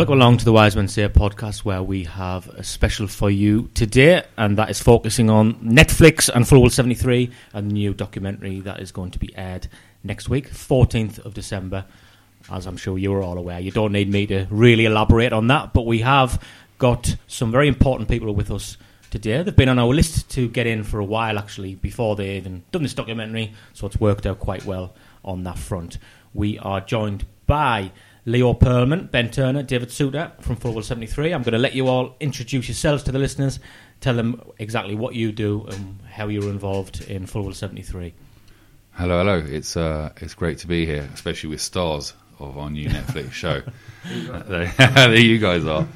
Welcome along to the Wise Men Say podcast, where we have a special for you today, and that is focusing on Netflix and Fulwell 73 a new documentary that is going to be aired next week, 14th of December. As I'm sure you're all aware, you don't need me to really elaborate on that, but we have got some very important people with us today. They've been on our list to get in for a while, actually, before they even done this documentary, so it's worked out quite well on that front. We are joined by Leo Pearlman, Ben Turner, David Soutar from Fulwell 73. I'm going to let you all introduce yourselves to the listeners, tell them exactly what you do and how you're involved in Fulwell 73. Hello, hello. It's uh, it's great to be here, especially with stars of our new Netflix show. there you guys are.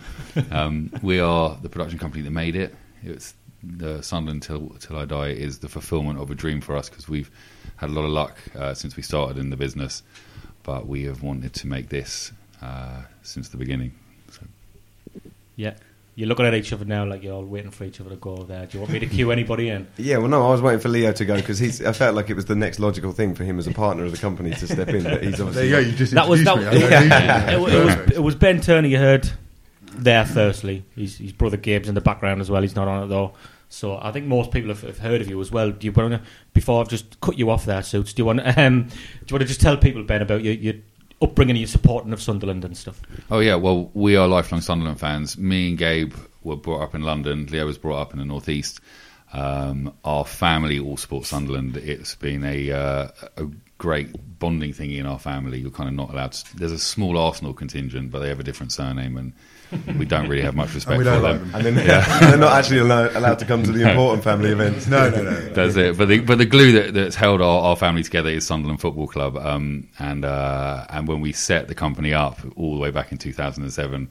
Um, we are the production company that made it. It's the Sunderland Till Till I Die is the fulfillment of a dream for us because we've had a lot of luck uh, since we started in the business but we have wanted to make this uh, since the beginning. So. Yeah. You're looking at each other now like you're all waiting for each other to go there. Do you want me to cue anybody in? Yeah, well, no, I was waiting for Leo to go because he's. I felt like it was the next logical thing for him as a partner of the company to step in. But he's obviously there you go. You just that was that. me. Yeah. It, it, was, it was Ben Turner. You heard there. Firstly, his, his brother Gabe's in the background as well. He's not on it though. So I think most people have, have heard of you as well. Do you want to, before I've just cut you off there, Suits? Do you want um, do you want to just tell people Ben about your, your upbringing, and your supporting of Sunderland and stuff? Oh yeah, well we are lifelong Sunderland fans. Me and Gabe were brought up in London. Leo was brought up in the northeast. Um, our family all support Sunderland. It's been a, uh, a great bonding thing in our family. You're kind of not allowed. To, there's a small Arsenal contingent, but they have a different surname and we don't really have much respect for them. Like them. And then yeah. they're not actually allowed, allowed, to come to the important family events. No, no, no. no. That's it. But the but the glue that, that's held our, our family together is Sunderland Football Club. Um, and uh, and when we set the company up all the way back in 2007.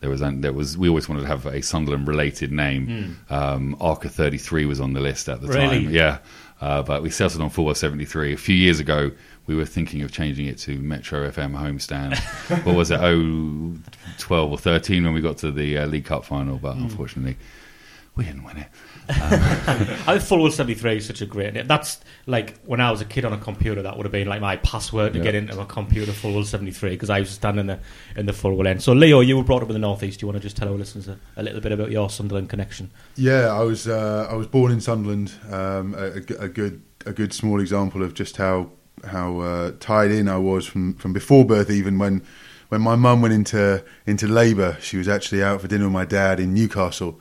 There was, there was. We always wanted to have a Sunderland-related name. Mm. Um, Arca 33 was on the list at the really? time. Yeah, uh, but we settled on 473 a few years ago we were thinking of changing it to Metro FM homestand. what was it? Oh, 12 or 13 when we got to the uh, League Cup final, but mm. unfortunately, we didn't win it. Um, I think Fulwell 73 is such a great name. That's like when I was a kid on a computer, that would have been like my password to yeah. get into a computer, Fulwell 73, because I was standing in the, in the Fulwell End. So, Leo, you were brought up in the Northeast. Do you want to just tell our listeners a, a little bit about your Sunderland connection? Yeah, I was uh, I was born in Sunderland. Um, a, a, good a good small example of just how how uh, tied in I was from, from before birth. Even when when my mum went into into labour, she was actually out for dinner with my dad in Newcastle,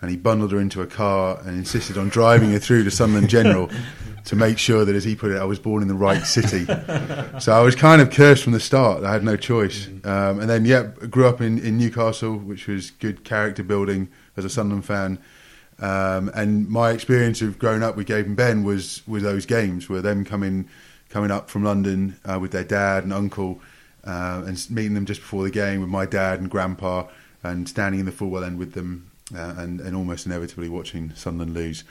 and he bundled her into a car and insisted on driving her through to Sunderland General to make sure that, as he put it, I was born in the right city. so I was kind of cursed from the start. I had no choice. Um, and then, yeah, grew up in, in Newcastle, which was good character building as a Sunderland fan. Um, and my experience of growing up with Gabe and Ben was was those games, where them coming coming up from London uh, with their dad and uncle, uh, and meeting them just before the game with my dad and grandpa, and standing in the Fulwell End with them, uh, and, and almost inevitably watching Sunderland lose.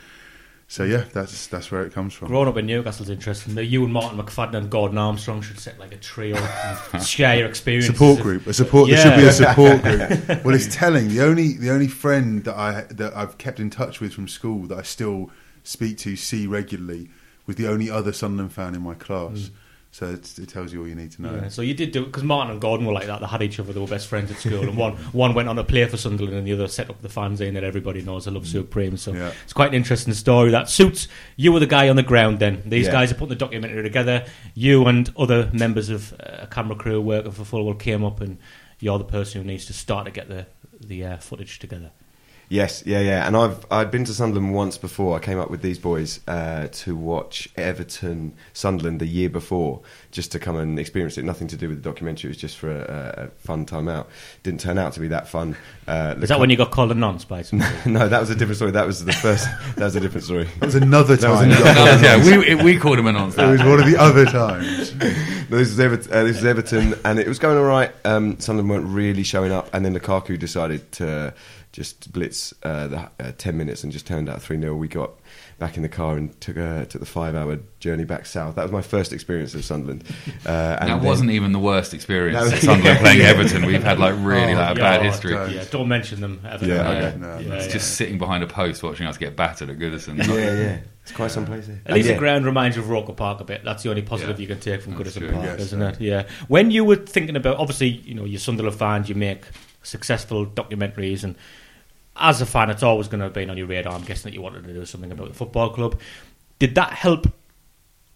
So yeah, that's that's where it comes from. Growing up in Newcastle's interesting. You and Martin McFadden and Gordon Armstrong should set like a trio and share your experience. Support group, a support. Yeah. There should be a support group. well, it's telling. The only the only friend that I that I've kept in touch with from school that I still speak to, see regularly, was the only other Sunderland fan in my class. Mm. So it tells you all you need to know. Yeah, so you did do it because Martin and Gordon were like that. They had each other. They were best friends at school, and one one went on to play for Sunderland, and the other set up the fanzine that everybody knows. A Love Supreme, so Yeah. it's quite an interesting story. That suits you were the guy on the ground. Then these Yeah. guys are putting the documentary together. You and other members of uh, a camera crew working for Fulwell came up, and you're the person who needs to start to get the the uh, footage together. Yes, yeah, yeah. And I've I'd been to Sunderland once before. I came up with these boys uh, to watch Everton Sunderland the year before, just to come and experience it. Nothing to do with the documentary. It was just for a, a fun time out. Didn't turn out to be that fun. Uh, Is that when you got called a nonce by somebody? no, that was a different story. That was the first. that was a different story. That was another That was time. another- yeah, we we called him a nonce. it was one of the other times. No, this is Everton, uh, this is Everton, and it was going all right. Um, Sunderland weren't really showing up, and then Lukaku decided to just blitz uh, the uh, ten minutes and just turned out three 0 We got back in the car and took uh, took the five hour journey back south. That was my first experience of Sunderland. Uh, and that then- wasn't even the worst experience. That was- Sunderland yeah, playing yeah. Everton. We've had like really Oh, like a Yeah, bad oh, history. don't. Yeah, don't mention them ever. Yeah, okay. No, Yeah, it's yeah. just sitting behind a post watching us get battered at Goodison. Yeah, yeah. It's quite some place there. At least And the ground reminds you of Roker Park a bit. That's the only positive Yeah. you can take from That's Goodison true, Park, yes. isn't it? Yeah. When you were thinking about, obviously, you know, you're Sunderland fans, you make successful documentaries, and as a fan, it's always going to have been on your radar. I'm guessing that you wanted to do something about the football club. Did that help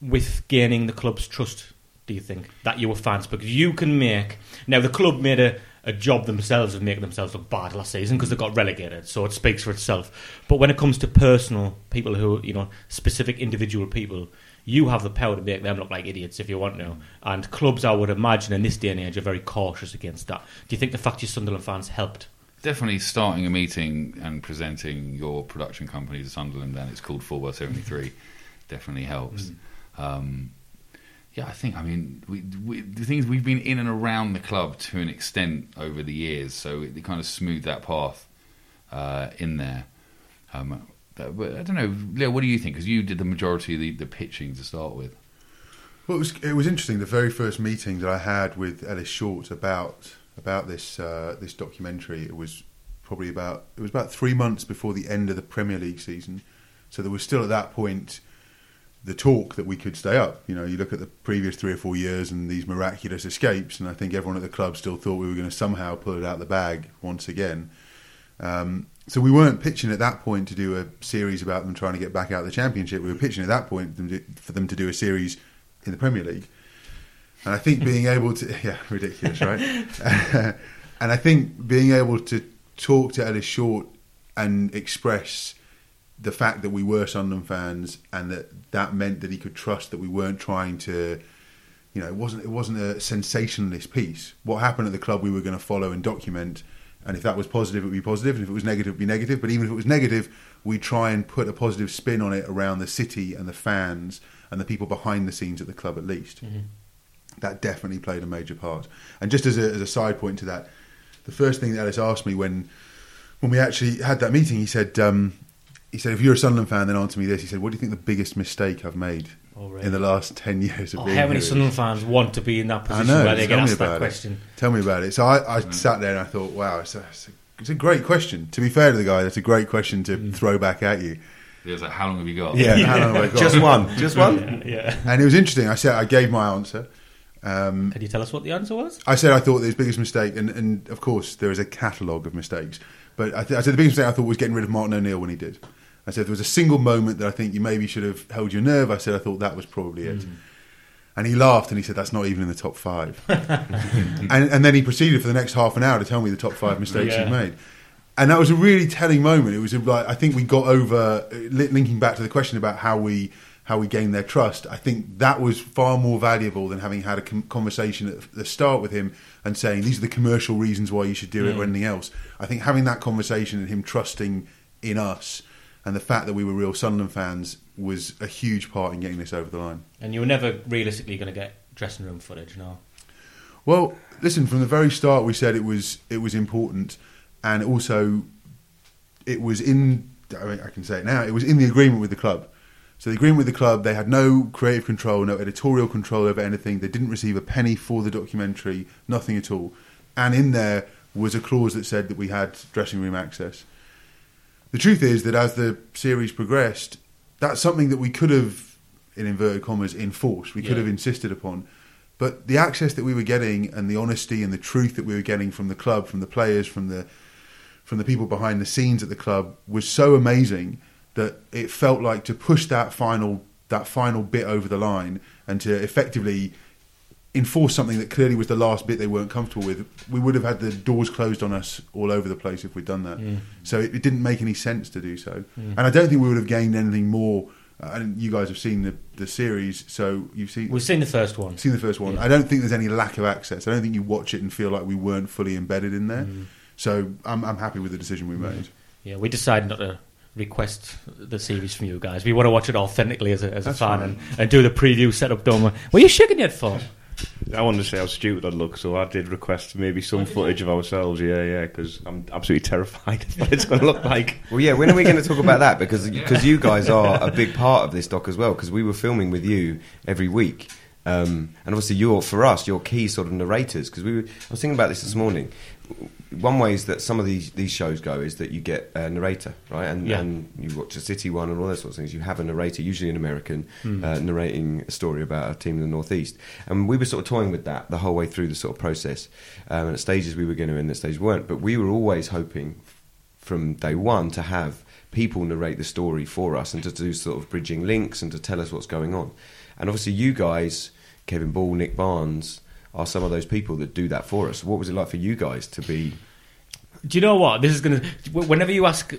with gaining the club's trust? Do you think that you were fans because you can make now the club made a, a job themselves of making themselves look bad last season because they got relegated, so it speaks for itself. But when it comes to personal people who you know specific individual people, you have the power to make them look like idiots if you want to. And clubs, I would imagine, in this day and age, are very cautious against that. Do you think the fact you're Sunderland fans helped? Definitely starting a meeting and presenting your production company to Sunderland, and it's called Fulwell 73, definitely helps. Um, yeah, I think, I mean, we, we, the thing is, we've been in and around the club to an extent over the years, so it, kind of smoothed that path uh, in there. Um, but, but I don't know, Leo, what do you think? Because you did the majority of the, the pitching to start with. Well, it was, it was interesting. The very first meeting that I had with Ellis Short about about this uh, this documentary, it was probably about it was about three months before the end of the Premier League season. So there was still at that point the talk that we could stay up. You know, you look at the previous three or four years and these miraculous escapes, and I think everyone at the club still thought we were going to somehow pull it out of the bag once again. Um, so we weren't pitching at that point to do a series about them trying to get back out of the championship. We were pitching at that point for them to do a series in the Premier League. And I think being able to, yeah, ridiculous, right? and I think being able to talk to Ellis Short and express the fact that we were Sunderland fans and that that meant that he could trust that we weren't trying to, you know, it wasn't it wasn't a sensationalist piece. What happened at the club, we were going to follow and document. And if that was positive, it would be positive, and if it was negative, it would be negative. But even if it was negative, we try and put a positive spin on it around the city and the fans and the people behind the scenes at the club, at least mm-hmm. That definitely played a major part. And just as a, as a side point to that, the first thing that Ellis asked me when when we actually had that meeting, he said, um, he said, if you're a Sunderland fan, then answer me this. He said, what do you think the biggest mistake I've made Oh, really? in the last ten years of Oh, being how many here is?" Sunderland fans want to be in that I position know. where they tell get me asked that about question? it. Tell me about it. So I, I sat there and I thought, wow, it's a, it's, a, it's a great question. To be fair to the guy, that's a great question to Mm. throw back at you. It was like, how long have you got? Yeah, how long have I got? Just one, just one. Yeah. And it was interesting. I said I gave my answer. Um, Can you tell us what the answer was? I said I thought his biggest mistake, and, and of course there is a catalogue of mistakes, but I, th- I said the biggest mistake I thought was getting rid of Martin O'Neill when he did. I said there was a single moment that I think you maybe should have held your nerve. I said I thought that was probably it. And he laughed and he said, "That's not even in the top five. and, and then he proceeded for the next half an hour to tell me the top five mistakes Yeah. he'd made. And that was a really telling moment. It was like I think we got over uh, linking back to the question about how we how we gain their trust. I think that was far more valuable than having had a com- conversation at the start with him and saying these are the commercial reasons why you should do it or mm. anything else. I think having that conversation and him trusting in us and the fact that we were real Sunderland fans was a huge part in getting this over the line. And you were never realistically going to get dressing room footage, no? Well, listen, from the very start, we said it was it was important, and also it was in. I, mean, I can say it now. It was in the agreement with the club. So the agreement with the club, they had no creative control, no editorial control over anything. They didn't receive a penny for the documentary, nothing at all. And in there was a clause that said that we had dressing room access. The truth is that as the series progressed, that's something that we could have in inverted commas enforced. We could Yeah. have insisted upon. But the access that we were getting and the honesty and the truth that we were getting from the club, from the players, from the from the people behind the scenes at the club was so amazing that it felt like to push that final that final bit over the line and to effectively enforce something that clearly was the last bit they weren't comfortable with. We would have had the doors closed on us all over the place if we'd done that. So it, it didn't make any sense to do so. And I don't think we would have gained anything more. Uh, and you guys have seen the, the series, so you've seen We've seen the first one. seen the first one. I don't think there's any lack of access. I don't think you watch it and feel like we weren't fully embedded in there. So I'm, I'm happy with the decision we made. Yeah, we decided not to request the series from you guys. We want to watch it authentically as a, as a That's fan fine. and, and do the preview setup done. What are you shaking your head for? I wanted to say how stupid I'd look, so I did request maybe some footage of ourselves. Yeah, yeah, because I'm absolutely terrified of what it's going to look like. Well, yeah. When are we going to talk about that? Because because you guys are a big part of this doc as well. Because we were filming with you every week, um, and obviously you're for us, you're key sort of narrators. Because we, were, I was thinking about this this morning. One way is that some of these these shows go is that you get a narrator, right? And, Yeah. and you watch a City one and all those sorts of things. You have a narrator, usually an American, uh, narrating a story about a team in the northeast. And we were sort of toying with that the whole way through the sort of process. Um, and at stages we were going to, and at stages we weren't. But we were always hoping from day one to have people narrate the story for us and to do sort of bridging links and to tell us what's going on. And obviously, you guys, Kevin Ball, Nick Barnes, are some of those people that do that for us. What was it like for you guys to be? Do you know what? This is going to. Whenever you ask.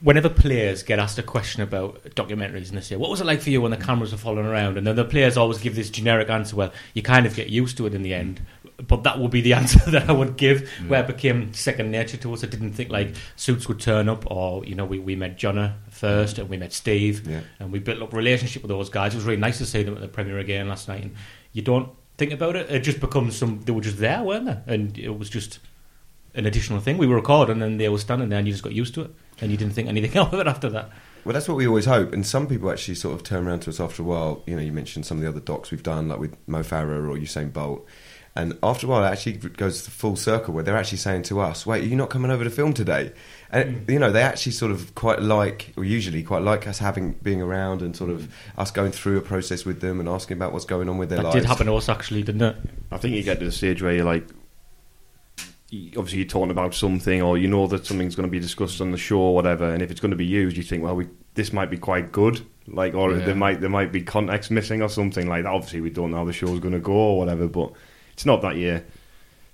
Whenever players get asked a question about documentaries and they say, What was it like for you when the cameras were following around? And then the players always give this generic answer, Well, you kind of get used to it in the end. But that would be the answer that I would give, mm. where it became second nature to us. I didn't think like suits would turn up, or, you know, we, we met Jonna first and we met Steve, Yeah. and we built up a relationship with those guys. It was really nice to see them at the premiere again last night. And you don't think about it, it just becomes some. They were just there, weren't they? And it was just an additional thing. We were recording and then they were standing there and you just got used to it and you didn't think anything of it after that. Well, that's what we always hope. And some people actually sort of turn around to us after a while. You know, you mentioned some of the other docs we've done, like with Mo Farah or Usain Bolt. And after a while, it actually goes full circle where they're actually saying to us, "Wait, are you not coming over to film today?" And you know, they actually sort of quite like, or usually quite like us having being around and sort of us going through a process with them and asking about what's going on with their That lives. did happen to us actually, didn't it? I think you get to the stage where you're like, obviously you're talking about something, or you know that something's going to be discussed on the show, or whatever. And if it's going to be used, you think, well, we, this might be quite good, like, or Yeah. there might there might be context missing or something like that. Obviously, we don't know how the show's going to go or whatever, but it's not that you're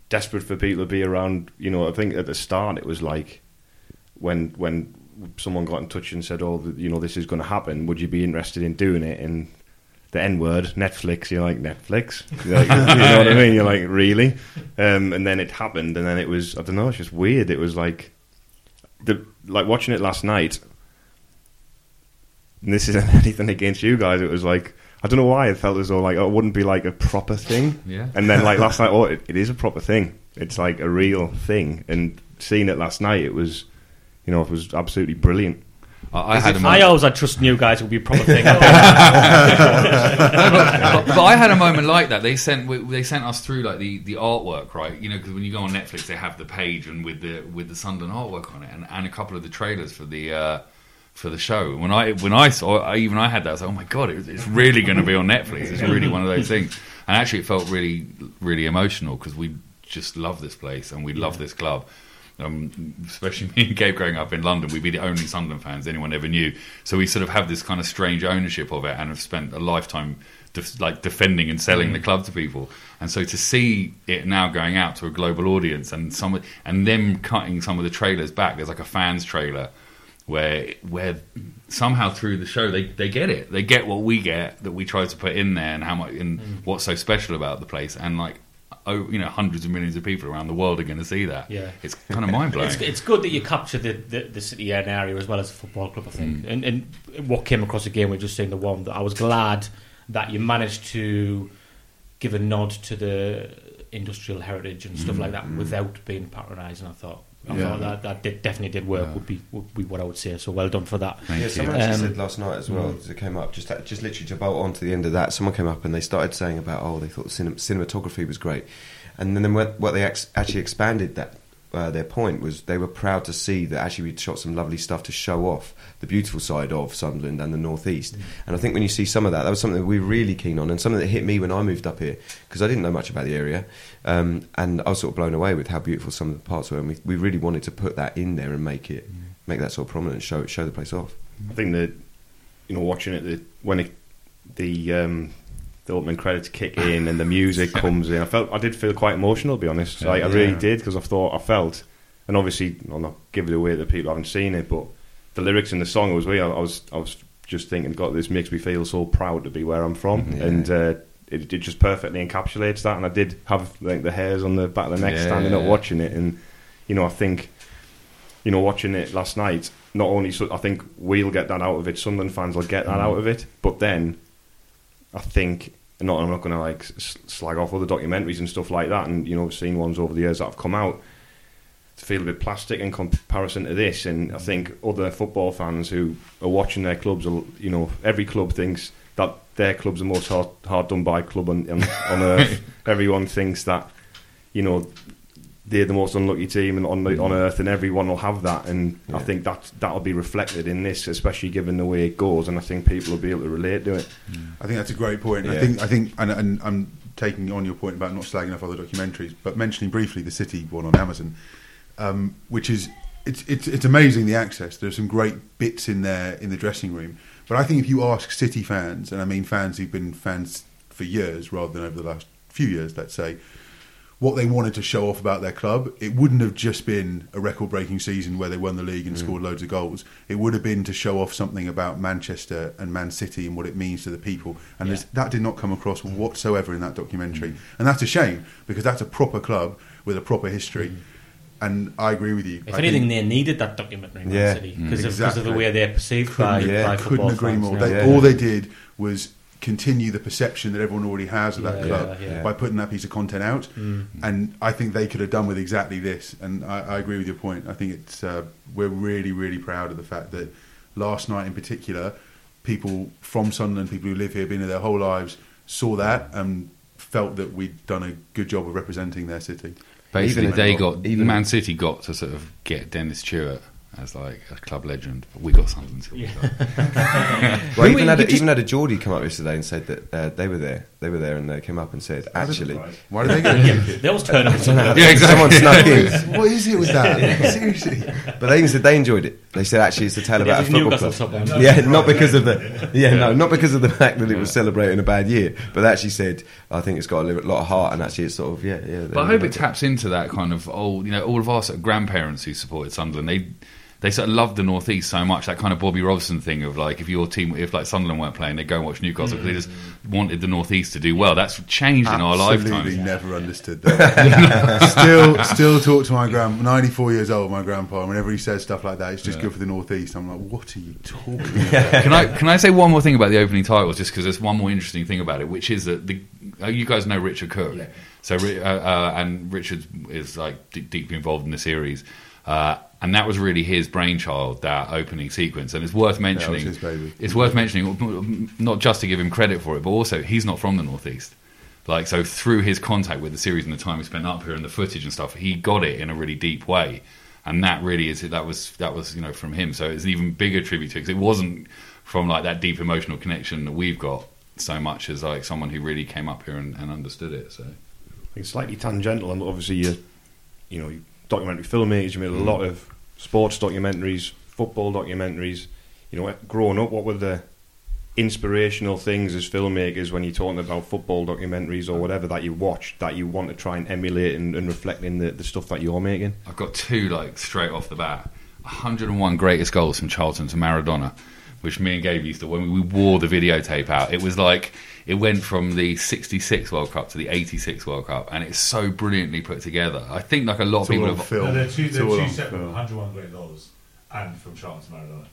desperate for people to be around. You know, I think at the start it was like when when someone got in touch and said, "Oh, you know, this is going to happen. Would you be interested in doing it?" And the N word, Netflix. You're like Netflix. You're like, you know what I mean? You're like really. Um, and then it happened, and then it was I don't know. It's just weird. It was like the like watching it last night. And this isn't anything against you guys. It was like I don't know why it felt as though like oh, it wouldn't be like a proper thing. Yeah. And then like last night, oh, it, it is a proper thing. It's like a real thing. And seeing it last night, it was, you know, it was absolutely brilliant. I, I had a I moment, always had trust new guys would be a proper thing. but, but I had a moment like that. They sent we- they sent us through like the, the artwork, right? You know, because when you go on Netflix, they have the page and with the with the Sunderland artwork on it, and, and a couple of the trailers for the uh, for the show. When I when I saw, I, even I had that. I was like, oh my god, it, it's really going to be on Netflix. It's really one of those things. And actually, it felt really really emotional because we just love this place and we love this club. Um, especially me and Gabe growing up in London, we'd be the only Sunderland fans anyone ever knew. So we sort of have this kind of strange ownership of it, and have spent a lifetime def- like defending and selling the club to people. And so to see it now going out to a global audience, and some and them cutting some of the trailers back, there's like a fans trailer where where somehow through the show they, they get it, they get what we get that we try to put in there, and how much and what's so special about the place, and like. Oh, you know, hundreds of millions of people around the world are going to see that. Yeah. it's kind of mind blowing. It's, it's good that you capture the, the, the city and area as well as a football club, I think. Mm. And, and what came across again, game, we are just saying the one that I was glad that you managed to give a nod to the industrial heritage and stuff like that mm. without being patronising. I thought, I Yeah. thought that, that did, definitely did work. Would be would be what I would say. So well done for that. Thank yeah, you. someone actually Um, said last night as well. As it came up, just just literally to bolt on to the end of that, someone came up and they started saying about oh they thought the cinem- cinematography was great, and then when, what they ex- actually expanded that uh, their point was they were proud to see that actually we'd shot some lovely stuff to show off the beautiful side of Sunderland and the northeast. Mm. And I think when you see some of that, that was something that we were really keen on, and something that hit me when I moved up here because I didn't know much about the area, um, and I was sort of blown away with how beautiful some of the parts were, and we, we really wanted to put that in there and make it make that sort of prominent, show show the place off. I think that you know watching it the, when it, the um, the opening credits kick in and the music comes in, I felt I did feel quite emotional. To be honest, like, I really Yeah. did because I thought I felt, and obviously I'll not give it away to people who haven't seen it, but the lyrics in the song was weird. I was I was just thinking, God, this makes me feel so proud to be where I'm from, Yeah. and. Uh, it, it just perfectly encapsulates that, and I did have like the hairs on the back of the neck Yeah. standing up watching it, and you know I think you know, watching it last night, not only so I think we'll get that out of it, Sunderland fans will get that Mm. out of it, but then I think not I'm not going to like slag off other documentaries and stuff like that, and you know, I've seen ones over the years that have come out to feel a bit plastic in comparison to this, and I think other football fans who are watching their clubs, you know, every club thinks that their club's the most hard, hard done by club on, on, on earth. Everyone thinks that, you know, they're the most unlucky team and on the, on earth, and everyone will have that. And I think that that'll be reflected in this, especially given the way it goes. And I think people will be able to relate to it. I think that's a great point. I think I think, and, and I'm taking on your point about not slagging off other documentaries, but mentioning briefly the City one on Amazon, um, which is it's, it's it's amazing the access. There's some great bits in there in the dressing room. But I think if you ask City fans, and I mean fans who've been fans for years rather than over the last few years, let's say, what they wanted to show off about their club, it wouldn't have just been a record breaking season where they won the league and mm. scored loads of goals. It would have been to show off something about Manchester and Man City and what it means to the people. And there's that did not come across mm. whatsoever in that documentary. Mm. And that's a shame because that's a proper club with a proper history. And I agree with you. If I anything, think- they needed that documentary in Yeah. Man City because of, 'cause of the way they're perceived by, Couldn't- yeah, by couldn't football agree fans more. now. They, Yeah. All they did was continue the perception that everyone already has of that Yeah, club yeah, yeah. by putting that piece of content out. Mm. And I think they could have done with exactly this. And I, I agree with your point. I think it's uh, we're really, really proud of the fact that last night in particular, people from Sunderland, people who live here, been here their whole lives, saw that and felt that we'd done a good job of representing their city. Basically, Even- they got even- Man City got to sort of get Dennis Tueart as like a club legend, but we got Sunderland. till we got- Well, Who even we- had, a, just- even had a Geordie come up yesterday and said that uh, they were there. They were there and they came up and said, actually, Why did they get a Yeah, they always turn up. Yeah, exactly. someone snuck in. what is it with that? Seriously. But they even said they enjoyed it. They said actually it's a tale about a football club. top. Yeah, not because of the yeah, no, not because of the fact that it was celebrating a bad year, but they actually said I think it's got a lot of heart and actually it's sort of yeah, yeah. But I hope it taps into that kind of old, you know, all of our sort of grandparents who supported Sunderland. They they sort of loved the northeast so much. That kind of Bobby Robson thing of like, if your team, if like Sunderland weren't playing, they'd go and watch Newcastle because they just wanted the northeast to do well. That's changed in our Absolutely never understood that. still, still talk to my grand. 94 years old, my grandpa. And whenever he says stuff like that, it's just good for the northeast. I'm like, what are you talking about? can I can I say one more thing about the opening titles, just because there's one more interesting thing about it, which is that the uh, you guys know Richard Cook, so uh, uh, and Richard is like d- deeply involved in the series, uh, and that was really his brainchild that opening sequence, and it's worth mentioning. his baby. It's worth mentioning, not just to give him credit for it, but also he's not from the northeast. Like so, through his contact with the series and the time he spent up here and the footage and stuff, he got it in a really deep way, and that really is that was that was you know from him. So it's an even bigger tribute to because it wasn't from like that deep emotional connection that we've got so much as like someone who really came up here and, and understood it. So It's slightly tangential, and obviously you, you know, you documentary filmmakers. You made a mm. lot of sports documentaries, football documentaries. You know, growing up, what were the inspirational things as filmmakers when you're talking about football documentaries or whatever that you watch that you want to try and emulate and, and reflect in the, the stuff that you're making? I've got two like straight off the bat. 101 greatest goals from Charlton to Maradona, which me and Gabe used to when we wore the videotape out. It was like it went from the 66 World Cup to the 86 World Cup, and it's so brilliantly put together. I think like a lot It's of all people have. film. No, they're two, they're two separate. film. 101 great goals and from Charlton to Maradona.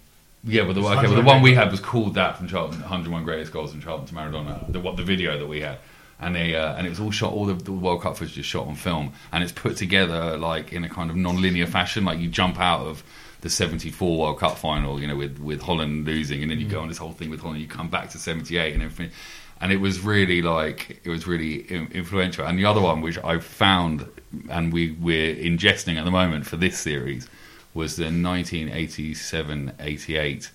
Yeah, but the, okay, but the one we had was called that from Charlton, 101 greatest goals from Charlton to Maradona. The what the video that we had, and they uh, and it was all shot. All the, the World Cup footage is shot on film, and it's put together like in a kind of non-linear fashion. Like you jump out of the 74 World Cup final, you know, with with Holland losing, and then you go mm. on this whole thing with Holland. You come back to 78 and everything. and it was really like it was really influential. And the other one, which I found and we we're ingesting at the moment for this series, was the 1987-88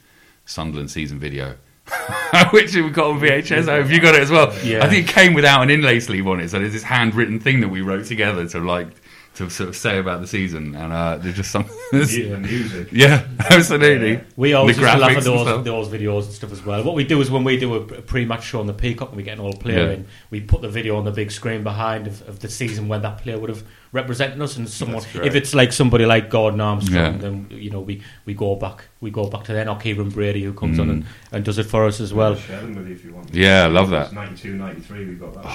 Sunderland season video. Which we got on VHS. Have you got it as well? Yeah. I think it came without an inlay sleeve on it, so there's this handwritten thing that we wrote together to like to sort of say about the season, and uh, there's just some. Yeah, music. yeah, absolutely. We always The used to laugh at those, those videos and stuff as well. What we do is when we do a pre-match show on the Peacock and we get an old player Yeah. in, we put the video on the big screen behind of, of the season when that player would have represented us. And someone, if it's like somebody like Gordon Armstrong, Yeah. then you know we, we go back we go back to then or Kieron Brady who comes on Mm. and, and does it for us as well. Share them with you if you want. Yeah, I love that. It's 92, 93, we got that.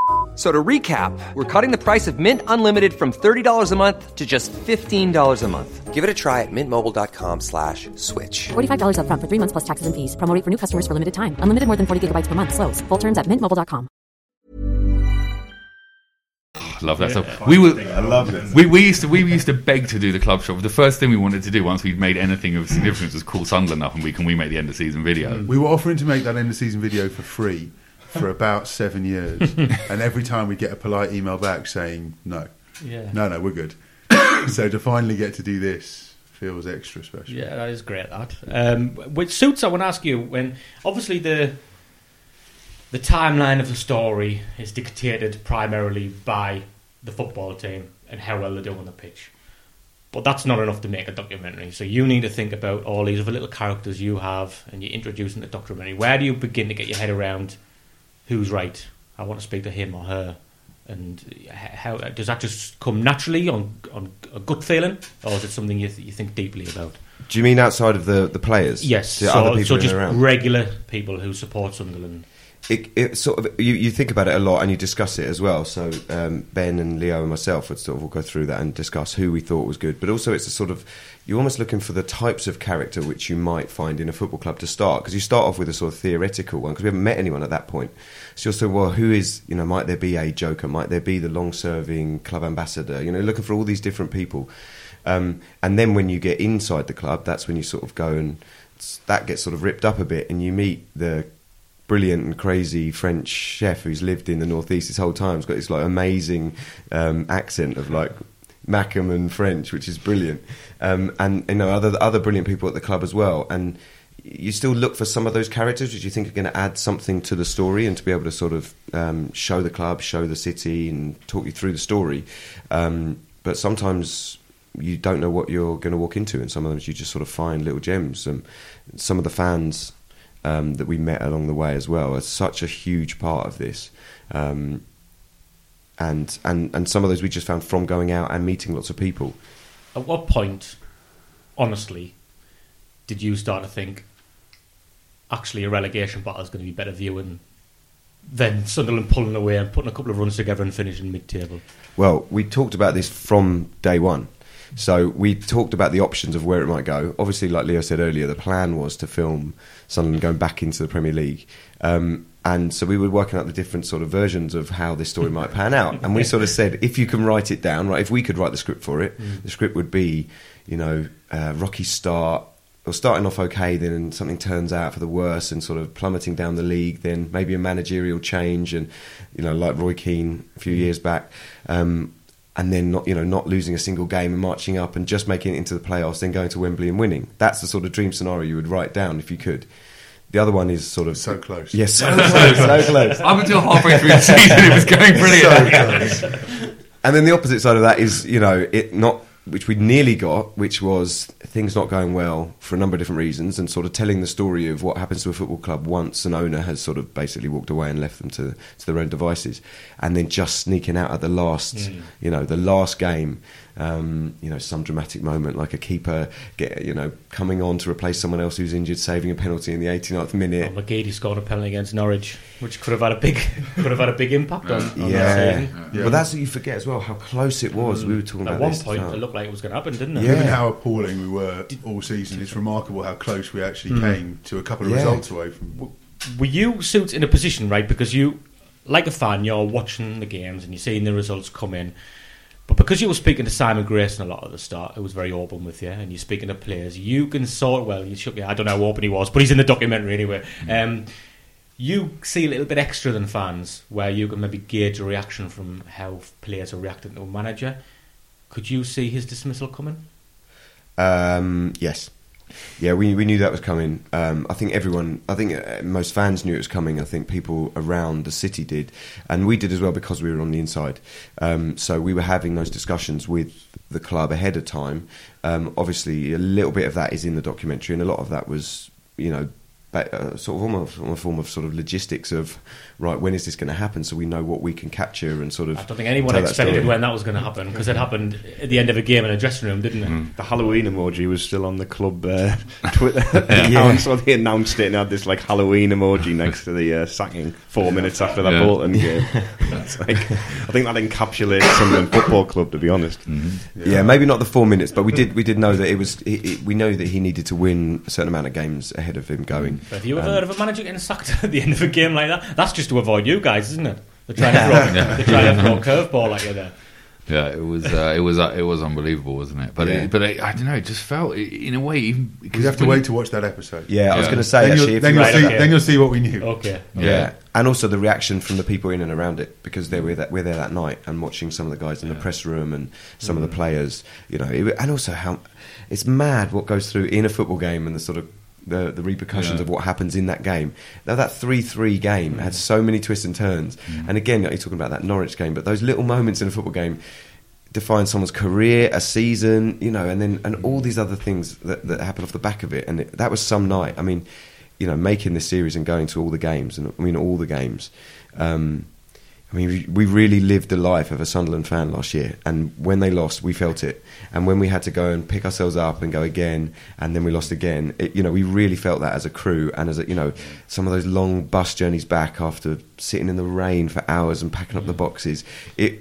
F- So to recap, we're cutting the price of Mint Unlimited from $30 a month to just $15 a month. Give it a try at mintmobile.com slash switch. $45 upfront for three months plus taxes and fees. Promo rate for new customers for limited time. Unlimited more than 40 gigabytes per month. Slows. Full terms at mintmobile.com. Love that stuff. We were. I love it. We, we used to we used to beg to do the club shop. The first thing we wanted to do once we'd made anything of significance was call Sunderland up and we can we make the end of season video. We were offering to make that end of season video for free for about seven years, and every time we get a polite email back saying no, Yeah. no, no, we're good. so to finally get to do this feels extra special. Yeah, that is great. That um, which suits. I want to ask you when obviously the the timeline of the story is dictated primarily by the football team and how well they do on the pitch. But that's not enough to make a documentary. So you need to think about all these other little characters you have, and you introduce in the documentary. Where do you begin to get your head around who's right? I want to speak to him or her. And how does that just come naturally on on a gut feeling, or is it something you, th- you think deeply about? Do you mean outside of the, the players? Yes, The so, other people so just regular people who support Sunderland. It, it sort of you, you think about it a lot and you discuss it as well. So um, Ben and Leo and myself would sort of all go through that and discuss who we thought was good. But also, it's a sort of you're almost looking for the types of character which you might find in a football club to start because you start off with a sort of theoretical one because we haven't met anyone at that point. So you're saying, well, who is you know might there be a Joker? Might there be the long-serving club ambassador? You know, looking for all these different people. Um, and then when you get inside the club, that's when you sort of go and that gets sort of ripped up a bit, and you meet the brilliant and crazy French chef who's lived in the northeast his whole time. He's got this like amazing um, accent of like Mackem and French, which is brilliant, um, and you know other other brilliant people at the club as well. And you still look for some of those characters which you think are going to add something to the story and to be able to sort of um, show the club, show the city, and talk you through the story. Um, but sometimes you don't know what you're going to walk into, and some of them you just sort of find little gems. Um, some of the fans um, that we met along the way as well are such a huge part of this. Um, and, and, and some of those we just found from going out and meeting lots of people. At what point, honestly, did you start to think actually a relegation battle is going to be better viewing than Sunderland pulling away and putting a couple of runs together and finishing mid-table? Well, we talked about this from day one. So we talked about the options of where it might go. Obviously, like Leo said earlier, the plan was to film Sunderland going back into the Premier League. Um, and so we were working out the different sort of versions of how this story might pan out. And we sort of said, if you can write it down, right, if we could write the script for it, the script would be, you know, uh, rocky start, or starting off okay, then something turns out for the worse and sort of plummeting down the league, then maybe a managerial change and, you know, like Roy Keane a few years back. Um, and then not you know not losing a single game and marching up and just making it into the playoffs, then going to Wembley and winning. That's the sort of dream scenario you would write down if you could. The other one is sort of So close. Yes, so close, so close. Up until halfway through the season, it was going brilliant. So And then the opposite side of that is you know it not which we nearly got, which was things not going well for a number of different reasons, and sort of telling the story of what happens to a football club once an owner has sort of basically walked away and left them to, to their own devices, and then just sneaking out at the last, Mm. you know, the last game, um, you know, some dramatic moment like a keeper get, you know, coming on to replace someone else who's injured, saving a penalty in the 89th minute. Well, McGeady scored a penalty against Norwich, which could have had a big could have had a big impact on, on yeah, that season. Yeah. but that's what you forget as well. How close it was. We were talking At about one this point, tonight. it looked like it was going to happen, didn't it? Yeah. Given how appalling we were all season, it's remarkable how close we actually came to a couple of Yeah. results away from. Were you suits in a position, right? Because you, like a fan, you're watching the games and you're seeing the results come in. But because you were speaking to Simon Grayson a lot at the start, who was very open with you, and you're speaking to players, you can sort well. You shook your, I don't know how open he was, but he's in the documentary anyway. Um, you see a little bit extra than fans, where you can maybe gauge a reaction from how players are reacting to a manager. Could you see his dismissal coming? Um, yes. Yeah, we, we knew that was coming. Um, I think everyone, I think uh, most fans knew it was coming. I think people around the city did, and we did as well because we were on the inside. Um, so we were having those discussions with the club ahead of time. Um, obviously, a little bit of that is in the documentary, and a lot of that was, you know, ba- uh, sort of almost a form of sort of logistics of right when is this going to happen, so we know what we can capture and sort of. I don't think anyone tell that expected when that was going to happen because it happened at the end of a game in a dressing room, didn't it? The Halloween emoji was still on the club uh, Twitter account, so they announced it and had this like Halloween emoji next to the uh, sacking four minutes after that Yeah. Bolton game. It's like, I think that encapsulates Sunderland Football Club, to be honest. Yeah, maybe not the four minutes, but we did we did know that it was. It, it, we know that he needed to win a certain amount of games ahead of him going. But have you ever Um, heard of a manager getting sacked at the end of a game like that? That's just to avoid you guys, isn't it? They're trying to throw, Yeah. they're trying to throw a curveball at you there. Yeah, it was uh, it was uh, it was unbelievable, wasn't it? But Yeah. it, but it, I don't know, it just felt in a way. Even We have to wait to watch that episode. Yeah, I was going to say then actually, you'll, then, you you'll Right, see, okay. then you'll see what we knew. Okay. yeah. and also the reaction from the people in and around it because they were that we're there that night and watching some of the guys in the press room and some Mm. of the players, you know, it, and also how it's mad what goes through in a football game and the sort of the, the repercussions Yeah. of what happens in that game. Now that three three game had so many twists and turns, and again you're talking about that Norwich game, but those little moments in a football game define someone's career, a season, you know, and then and all these other things that, that happen off the back of it. And it, that was some night. I mean, you know, making this series and going to all the games, and I mean all the games. Um, I mean, we, really lived the life of a Sunderland fan last year, and when they lost, we felt it. And when we had to go and pick ourselves up and go again, and then we lost again, it, you know, we really felt that as a crew, and as a, you know, some of those long bus journeys back after sitting in the rain for hours and packing up the boxes. It,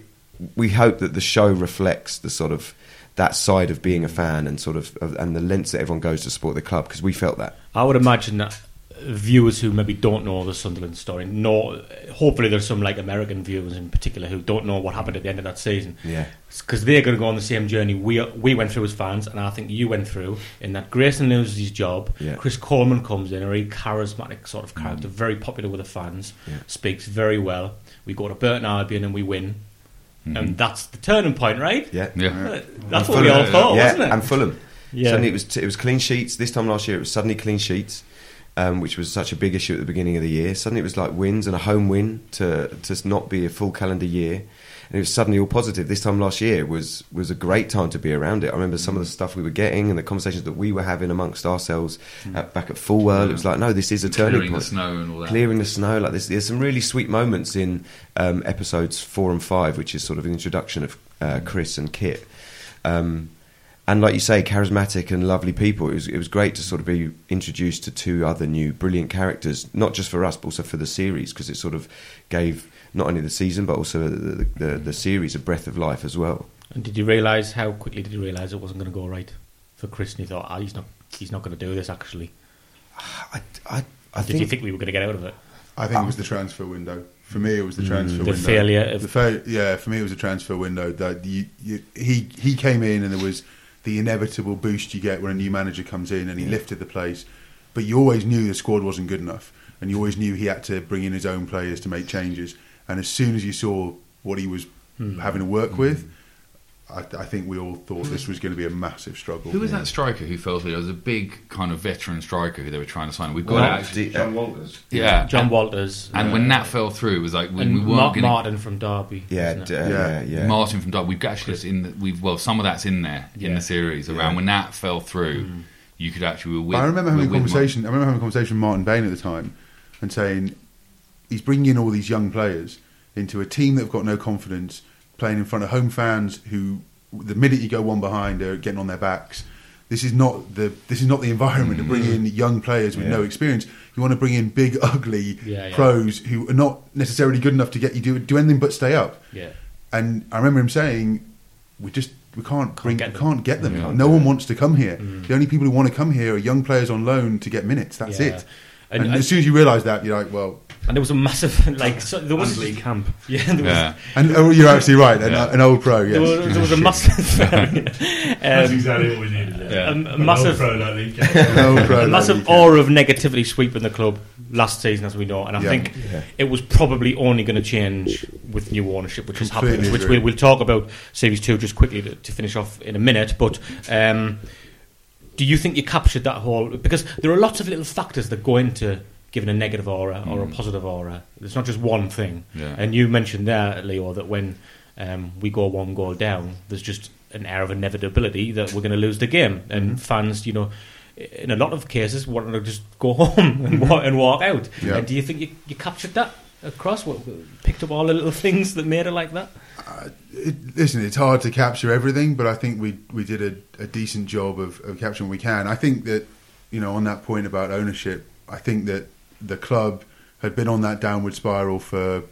we hope that the show reflects the sort of that side of being a fan and sort of of- and the lengths that everyone goes to support the club because we felt that. I would imagine that viewers who maybe don't know the Sunderland story, know, hopefully there's some like American viewers in particular who don't know what happened at the end of that season. Yeah. Because they're going to go on the same journey we we went through as fans, and I think you went through in that Grayson loses his job. Yeah. Chris Coleman comes in, a very charismatic sort of character, mm. very popular with the fans, Yeah. speaks very well. We go to Burton Albion and we win. Mm-hmm. And that's the turning point, right? Yeah. Yeah. Uh, that's what we all thought, yeah, wasn't it? and Fulham. Yeah. Suddenly it was t- it was clean sheets. This time last year it was suddenly clean sheets, um, which was such a big issue at the beginning of the year. Suddenly it was like wins and a home win to to not be a full calendar year, and it was suddenly all positive. This time last year was was a great time to be around it. I remember some of the stuff we were getting and the conversations that we were having amongst ourselves at, back at Fulwell. It was like no, this is a turning Clearing the point. snow and all that. Clearing the snow, like this. There's some really sweet moments in um, episodes four and five, which is sort of an introduction of uh, Chris and Kit. Um, and like you say, charismatic and lovely people. It was, it was great to sort of be introduced to two other new brilliant characters, not just for us, but also for the series, because it sort of gave not only the season, but also the, the, the, the series a breath of life as well. And did you realise how quickly did you realise it wasn't going to go right for Chris? And you thought, ah, he's not, he's not going to do this. Actually, I, I, I did think, you think we were going to get out of it? I think it was the transfer window. For me, it was the transfer The window. failure of- The fa- yeah, for me, it was a transfer window. That you, you, he he came in and there was the inevitable boost you get when a new manager comes in and he lifted the place. But you always knew the squad wasn't good enough, and you always knew he had to bring in his own players to make changes. And as soon as you saw what he was hmm. having to work with, I, I think we all thought this was going to be a massive struggle. Who was that striker who fell through? There was a big kind of veteran striker who they were trying to sign. We've got Well, actually. Jon Walters. Yeah, John and, Walters. And when that fell through, it was like when and we weren't Mark going to Martin from Derby. Yeah, d- uh, Yeah. yeah, yeah. Martin from Derby. We've actually just in the, we've well some of that's in there in the series around when that fell through. You could actually. With, I remember having a with- with conversation. I remember having a conversation with Martin Bain at the time, and saying he's bringing in all these young players into a team that have got no confidence, playing in front of home fans who, the minute you go one behind, are getting on their backs. This is not the this is not the environment to bring mm. in young players with no experience. You want to bring in big, ugly Yeah, yeah. pros who are not necessarily good enough to get you do do anything but stay up. Yeah. And I remember him saying, "We just we can't, bring, get we them. can't get them. Yeah. No one wants to come here. Mm. The only people who want to come here are young players on loan to get minutes. That's Yeah. it. And- And, and- as soon as you realise that, you're like, well, And there was a massive like so there was League camp. yeah there was, Yeah. and oh, you're absolutely right. An, Yeah. an old pro, yes. there was, there was a massive That's um, exactly what we needed. a, a massive old pro like League An old pro, a massive aura of negativity sweeping the club last season, as we know, and I Yeah. think Yeah. it was probably only going to change with new ownership, which has Completely happened. Which we'll, we'll talk about series two just quickly to, to finish off in a minute. But um, do you think you captured that whole? Because there are lots of little factors that go into giving a negative aura or a mm. positive aura. It's not just one thing. Yeah. And you mentioned there, Leo, that when um, we go one goal down, there's just an air of inevitability that we're going to lose the game, mm-hmm. and fans, you know. In a lot of cases, want to just go home and walk, and walk out. Yeah. And do you think you, you captured that across? What, picked up all the little things that made it like that? Uh, it, listen, it's hard to capture everything, but I think we we did a, a decent job of, of capturing what we can. I think that you know on that point about ownership, I think that the club had been on that downward spiral for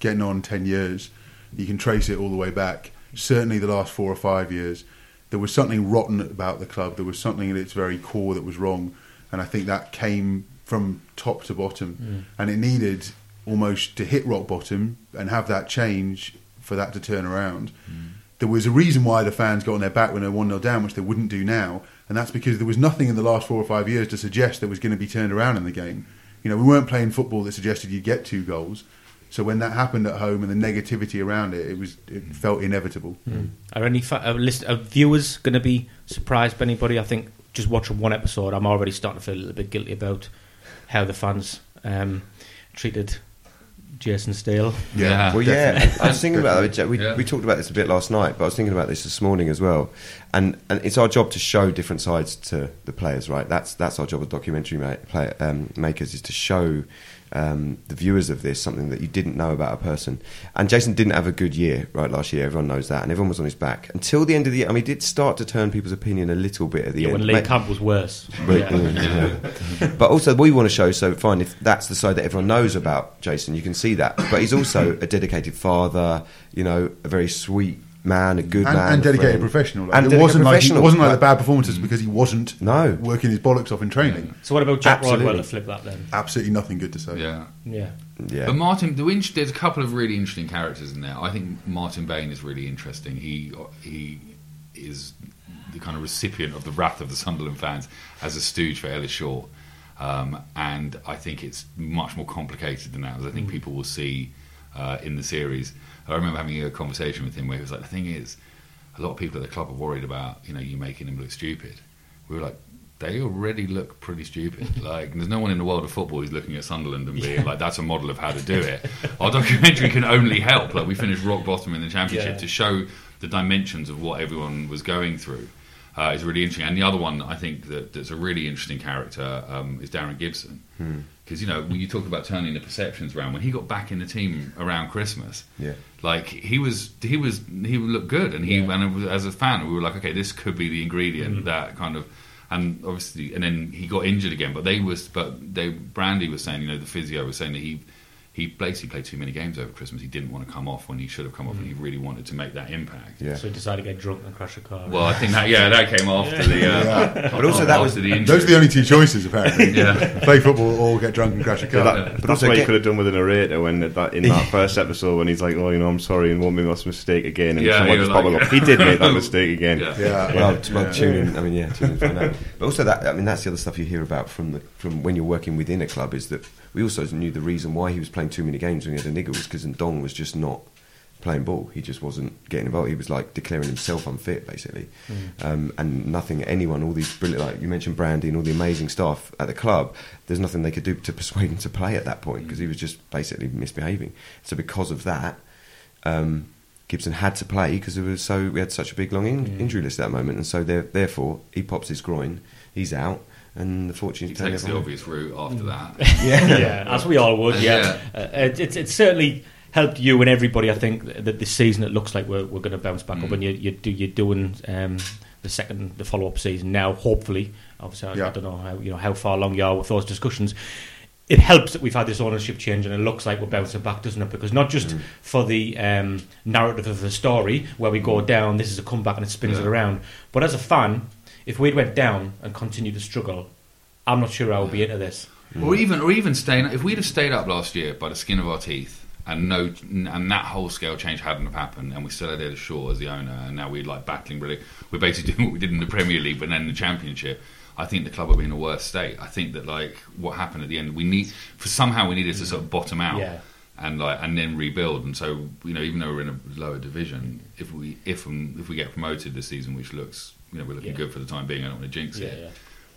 getting on ten years. You can trace it all the way back. Certainly, the last four or five years, there was something rotten about the club. There was something at its very core that was wrong, and I think that came from top to bottom, mm. and it needed almost to hit rock bottom and have that change for that to turn around. Mm. There was a reason why the fans got on their back when they were 1 0 down, which they wouldn't do now, and that's because there was nothing in the last four or five years to suggest that was going to be turned around in the game. You know, we weren't playing football that suggested you'd get two goals. So when that happened at home and the negativity around it, it was it felt inevitable. Are any fa- are, list, are viewers going to be surprised by anybody? I think just watching one episode, I'm already starting to feel a little bit guilty about how the fans um, treated Jason Steele. Yeah. Well, yeah. I was thinking about that. We, Yeah. we talked about this a bit last night, but I was thinking about this this morning as well. And and it's our job to show different sides to the players, right? That's that's our job as documentary ma- play, um, makers is to show um, the viewers of this something that you didn't know about a person. And Jason didn't have a good year, right? Last year, everyone knows that, and everyone was on his back until the end of the year. I mean, he did start to turn people's opinion a little bit at the Yeah, end. when Lee Camp was worse. but, Yeah. yeah. but also, we want to show. So, fine, if that's the side that everyone knows about Jason, you can see that. But he's also a dedicated father. You know, a very sweet man, a good and, man, and dedicated professional. Like, And it dedicated wasn't like it wasn't like the bad performances because he wasn't No. working his bollocks off in training. So what about Jack Absolutely. Rodwell to flip that then? Absolutely nothing good to say. Yeah. Yeah. Yeah. But Martin, the, int- there's a couple of really interesting characters in there. I think Martin Bain is really interesting. He he is the kind of recipient of the wrath of the Sunderland fans as a stooge for Ellis Short, um, and I think it's much more complicated than that. I think people will see uh, in the series. I remember having a conversation with him where he was like, "The thing is, a lot of people at the club are worried about you know you making him look stupid." We were like. They already look pretty stupid. Like, there's no one in the world of football who's looking at Sunderland and being like, "That's a model of how to do it." Our documentary can only help. Like, we finished rock bottom in the championship Yeah. to show the dimensions of what everyone was going through. Uh, is really interesting. And the other one, I think that that's a really interesting character um, is Darren Gibson, because you know when you talk about turning the perceptions around, when he got back in the team around Christmas, Yeah. like he was he was he looked good, and he Yeah. and it was, as a fan, we were like, okay, this could be the ingredient Mm-hmm. that kind of. And obviously, and then he got injured again. But they was, but they Brandy was saying, you know, the physio was saying that he he basically played too many games over Christmas. He didn't want to come off when he should have come off, and he really wanted to make that impact. Yeah. So he decided to get drunk and crash a car. Well, I think that yeah, that came after the. Uh, But also that was- the injury. Those are the only two choices, apparently. Yeah. Play football or get drunk and crash a car. That, But that's also what you could have done with a narrator when that in that first episode when he's like, "Oh, you know, I'm sorry, and won't make this mistake again." And Yeah, someone he just like- up. He did make that mistake again. Yeah. yeah. Well, t- well, tune in. I mean, yeah, tune in to find out. But also that, I mean, that's the other stuff you hear about from the from when you're working within a club is that we also knew the reason why he was playing too many games when he had a niggle was because Ndong was just not playing ball. He just wasn't getting involved. He was like declaring himself unfit, basically. Um, and nothing, anyone, all these brilliant, like you mentioned, Brandy and all the amazing staff at the club. There's nothing they could do to persuade him to play at that point because he was just basically misbehaving. So because of that. Um, Gibson had to play because it was so we had such a big long in- injury list at that moment, and so there, therefore he pops his groin, he's out, and the fortune He takes the obvious route after that. yeah, as we all would. Yeah, Yeah. Uh, it, it's it's certainly helped you and everybody. I think that this season it looks like we're we're going to bounce back up, Mm. and you you do you're doing um, the second the follow up season now. Hopefully, obviously, I, I don't know how you know how far along you are with those discussions. It helps that we've had this ownership change, and it looks like we're bouncing back, doesn't it? Because not just for the um, narrative of the story, where we go down, this is a comeback, and it spins it around. But as a fan, if we'd went down and continued to struggle, I'm not sure I would be into this. Or even, or even staying. If we'd have stayed up last year by the skin of our teeth, and no, and that whole scale change hadn't have happened, and we still had Ed Shaw as the owner, and now we're like battling really. We're basically doing what we did in the Premier League, but then in the Championship. I think the club would be in a worse state. I think that like what happened at the end, we need for somehow we needed to sort of bottom out. Yeah. And like, and then rebuild, and so you know, even though we're in a lower division, if we if um, if we get promoted this season, which looks you know we're looking Yeah. good for the time being, I don't want to jinx Yeah, it. yeah.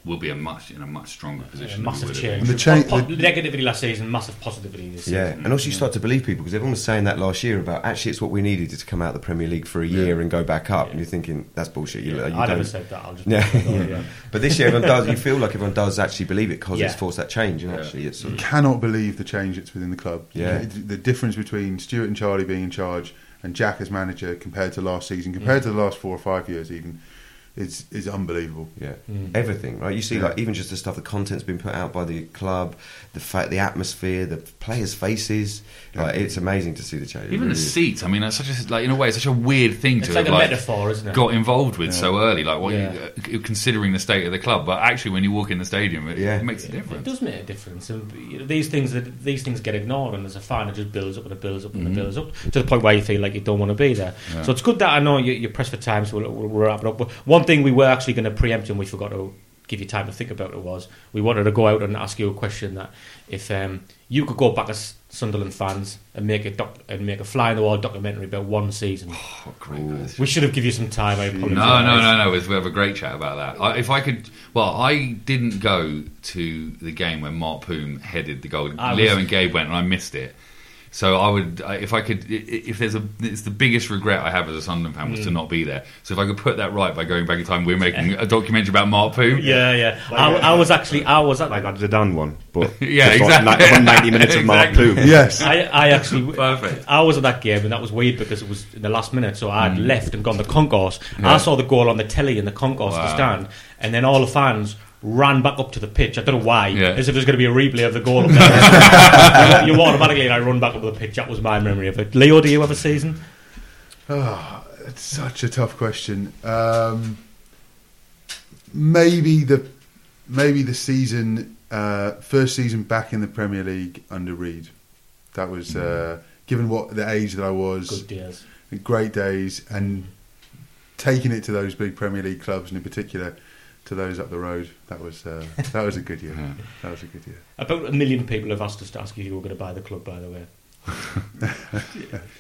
We'll be a much in a much stronger position. than we massive have change. been. And the cha- Po- po- the- negativity last season, massive positivity this Yeah, season. and also you start to believe people because everyone was saying that last year about actually it's what we needed to come out of the Premier League for a year and go back up, and you're thinking that's bullshit. You, you I never don't- said that. I'll just Yeah. yeah. but this year everyone does. You feel like everyone does actually believe it because it's Yeah. forced that change, and actually it's sort of cannot believe the change that's within the club. Yeah. The, the difference between Stewart and Charlie being in charge and Jack as manager compared to last season, compared to the last four or five years even, is is unbelievable. Yeah, Mm. everything, right? You see, Yeah. like even just the stuff, the content's been put out by the club, the fa- the atmosphere, the players' faces. Like it's amazing to see the change. Even the really is. seats. I mean, that's such a like in a way, it's such a weird thing It's to like have a like metaphor, isn't it? got involved with so early. Like, what Yeah. you, uh, considering the state of the club, but actually, when you walk in the stadium, it, Yeah. it makes a difference. It does make a difference, and you know, these things that these things get ignored, and as a fan, it just builds up and it builds up and Mm-hmm. it builds up to the point where you feel like you don't want to be there. So it's good that I know you, you're pressed for time, so we'll, we'll wrap it up. But one thing we were actually going to preempt, and we forgot to give you time to think about it, was we wanted to go out and ask you a question that if um, you could go back as Sunderland fans and make a doc- and make a fly in the wall documentary about one season, Oh, great we should have given you some time. I apologise. No, no, no, no. We have a great chat about that. I, if I could, well, I didn't go to the game when Mart Poom headed the goal. I Leo was- and Gabe went, and I missed it. So I would, if I could, i- i- if there's a, it's the biggest regret I have as a Sunderland fan was to not be there. So if I could put that right by going back in time, we're making a documentary about Mart Poom. Yeah, yeah. I, I was actually, I was at Like that Zidane one, but Yeah, just exactly. like- like 90 minutes of Mart Exactly. Poom. Yes. I, I actually, Perfect. I was at that game, and that was weird because it was in the last minute. So I had Mm. left and gone to concourse. I saw the goal on the telly in the concourse Wow. the stand, and then all the fans ran back up to the pitch. I don't know why, Yeah. as if there's going to be a replay of the goal. Up there. you, you automatically, and I run back up to the pitch. That was my memory of it. Leo, do you have a season? Oh, it's such a tough question. Um, maybe the maybe the season uh, first season back in the Premier League under Reid. That was uh, given what the age that I was, Good days. great days, and taking it to those big Premier League clubs, and in particular to those up the road. That was uh, that was a good year. Yeah. That was a good year. About a million people have asked us to ask you if you were going to buy the club. By the way.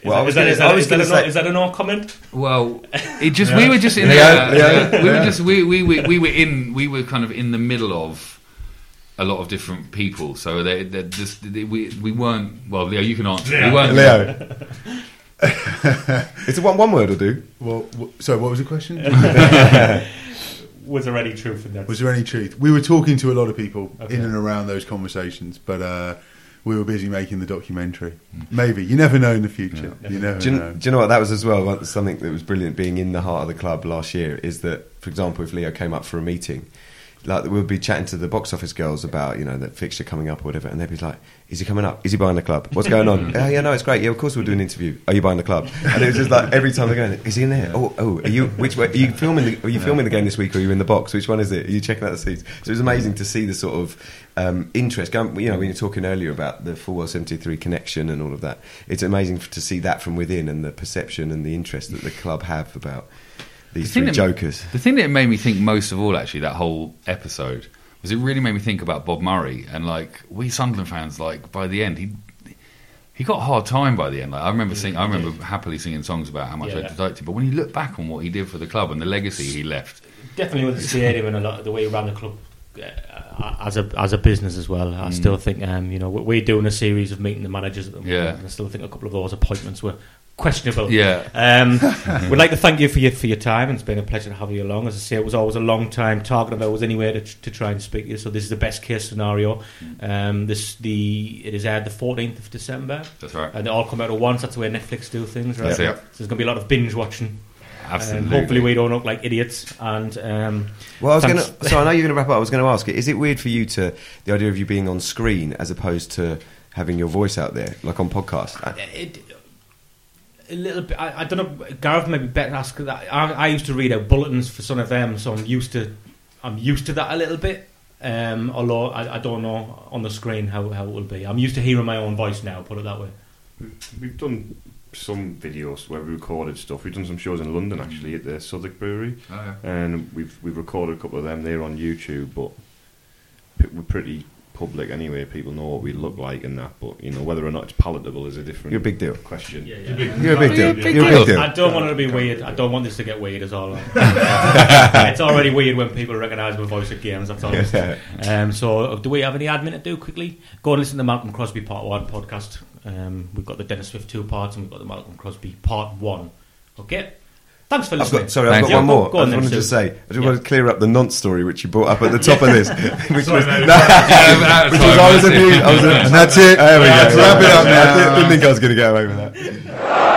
Well, is that, gonna- is I that, was is that, gonna a no, say- is that a no comment? Well, it just we were just in Leo, uh, Leo. we were just we, we we we were in we were kind of in the middle of a lot of different people. So they, they just they, we we weren't well. Leo, you can answer. We weren't Leo. it's a one one word will do. Well, w- so what was the question? Was there any truth in that? Was there any truth? We were talking to a lot of people Okay. in and around those conversations, but uh, we were busy making the documentary. Maybe you never know in the future. You never Do you, know. do you know what that was as well? Something that was brilliant being in the heart of the club last year is that, for example, if Leo came up for a meeting, like we'll be chatting to the box office girls about you know the fixture coming up or whatever, and they'd be like, "Is he coming up? Is he buying the club? What's going on? oh yeah, no, it's great. Yeah, of course we'll do an interview. Are you buying the club? And it was just like every time they're going, "Is he in there? Oh, oh, are you which way? Are you filming? The, are you filming the game this week? or Are you in the box? Which one is it? Are you checking out the seats?" So it was amazing to see the sort of um, interest. Going, you know, when you're talking earlier about the Fulwell 73 connection and all of that, it's amazing to see that from within and the perception and the interest that the club have about these The thing three that- jokers. The thing that made me think most of all, actually, that whole episode, was it really made me think about Bob Murray and like we Sunderland fans. Like by the end, he he got a hard time by the end. Like I remember singing, I remember happily singing songs about how much Yeah. I liked him. But when you look back on what he did for the club and the legacy he left, definitely with the stadium and a lot of the way he ran the club as a as a business as well. I Mm. still think um, you know we- we're doing a series of meeting the managers at the moment. Yeah. I still think a couple of those appointments were questionable. Yeah. Um, we'd like to thank you for your for your time. It's been a pleasure to have you along. As I say, it was always a long time talking about was anywhere to, to try and speak to you. So this is the best case scenario. Um, this the it is aired the fourteenth of December. That's right. And they all come out at once. That's the way Netflix do things, right? That's it. So there's going to be a lot of binge watching. Absolutely. Um, hopefully we don't look like idiots. And um, Well, I was going to. So I know you're going to wrap up. I was going to ask: Is it weird for you to the idea of you being on screen as opposed to having your voice out there, like on podcast? Uh, It, a little bit. I, I don't know. Gareth maybe better ask that. I, I used to read out bulletins for some of them, so I'm used to. I'm used to that a little bit. Um, although I, I don't know on the screen how, how it will be. I'm used to hearing my own voice now. Put it that way. We've done some videos where we recorded stuff. We've done some shows in London actually at the Southwark Brewery, Oh, yeah. and we've we've recorded a couple of them. They're on YouTube, but p- we're pretty public anyway. People know what we look like and that. But you know whether or not it's palatable is a different. You're a big deal. Question. You're a big deal. big You're a big deal. I don't want it to be weird. I don't want this to get weird. Is all. it's already weird when people recognise my voice at games. That's all. it is. um, so, do we have any admin to do quickly? Go and listen to the Malcolm Crosby Part One podcast. Um, we've got the Dennis Tueart two parts, and we've got the Malcolm Crosby Part One. Okay. Thanks for I've listening. got, sorry, I've got one Yeah, go- more. I just wanted to say, I just Yeah. want to clear up the nonce story which you brought up at the top of this, which Sorry, was, no, Yeah, which was I was abused. I And that's it. There we go. Wrap it up I now. didn't, didn't think I was going to get away with that.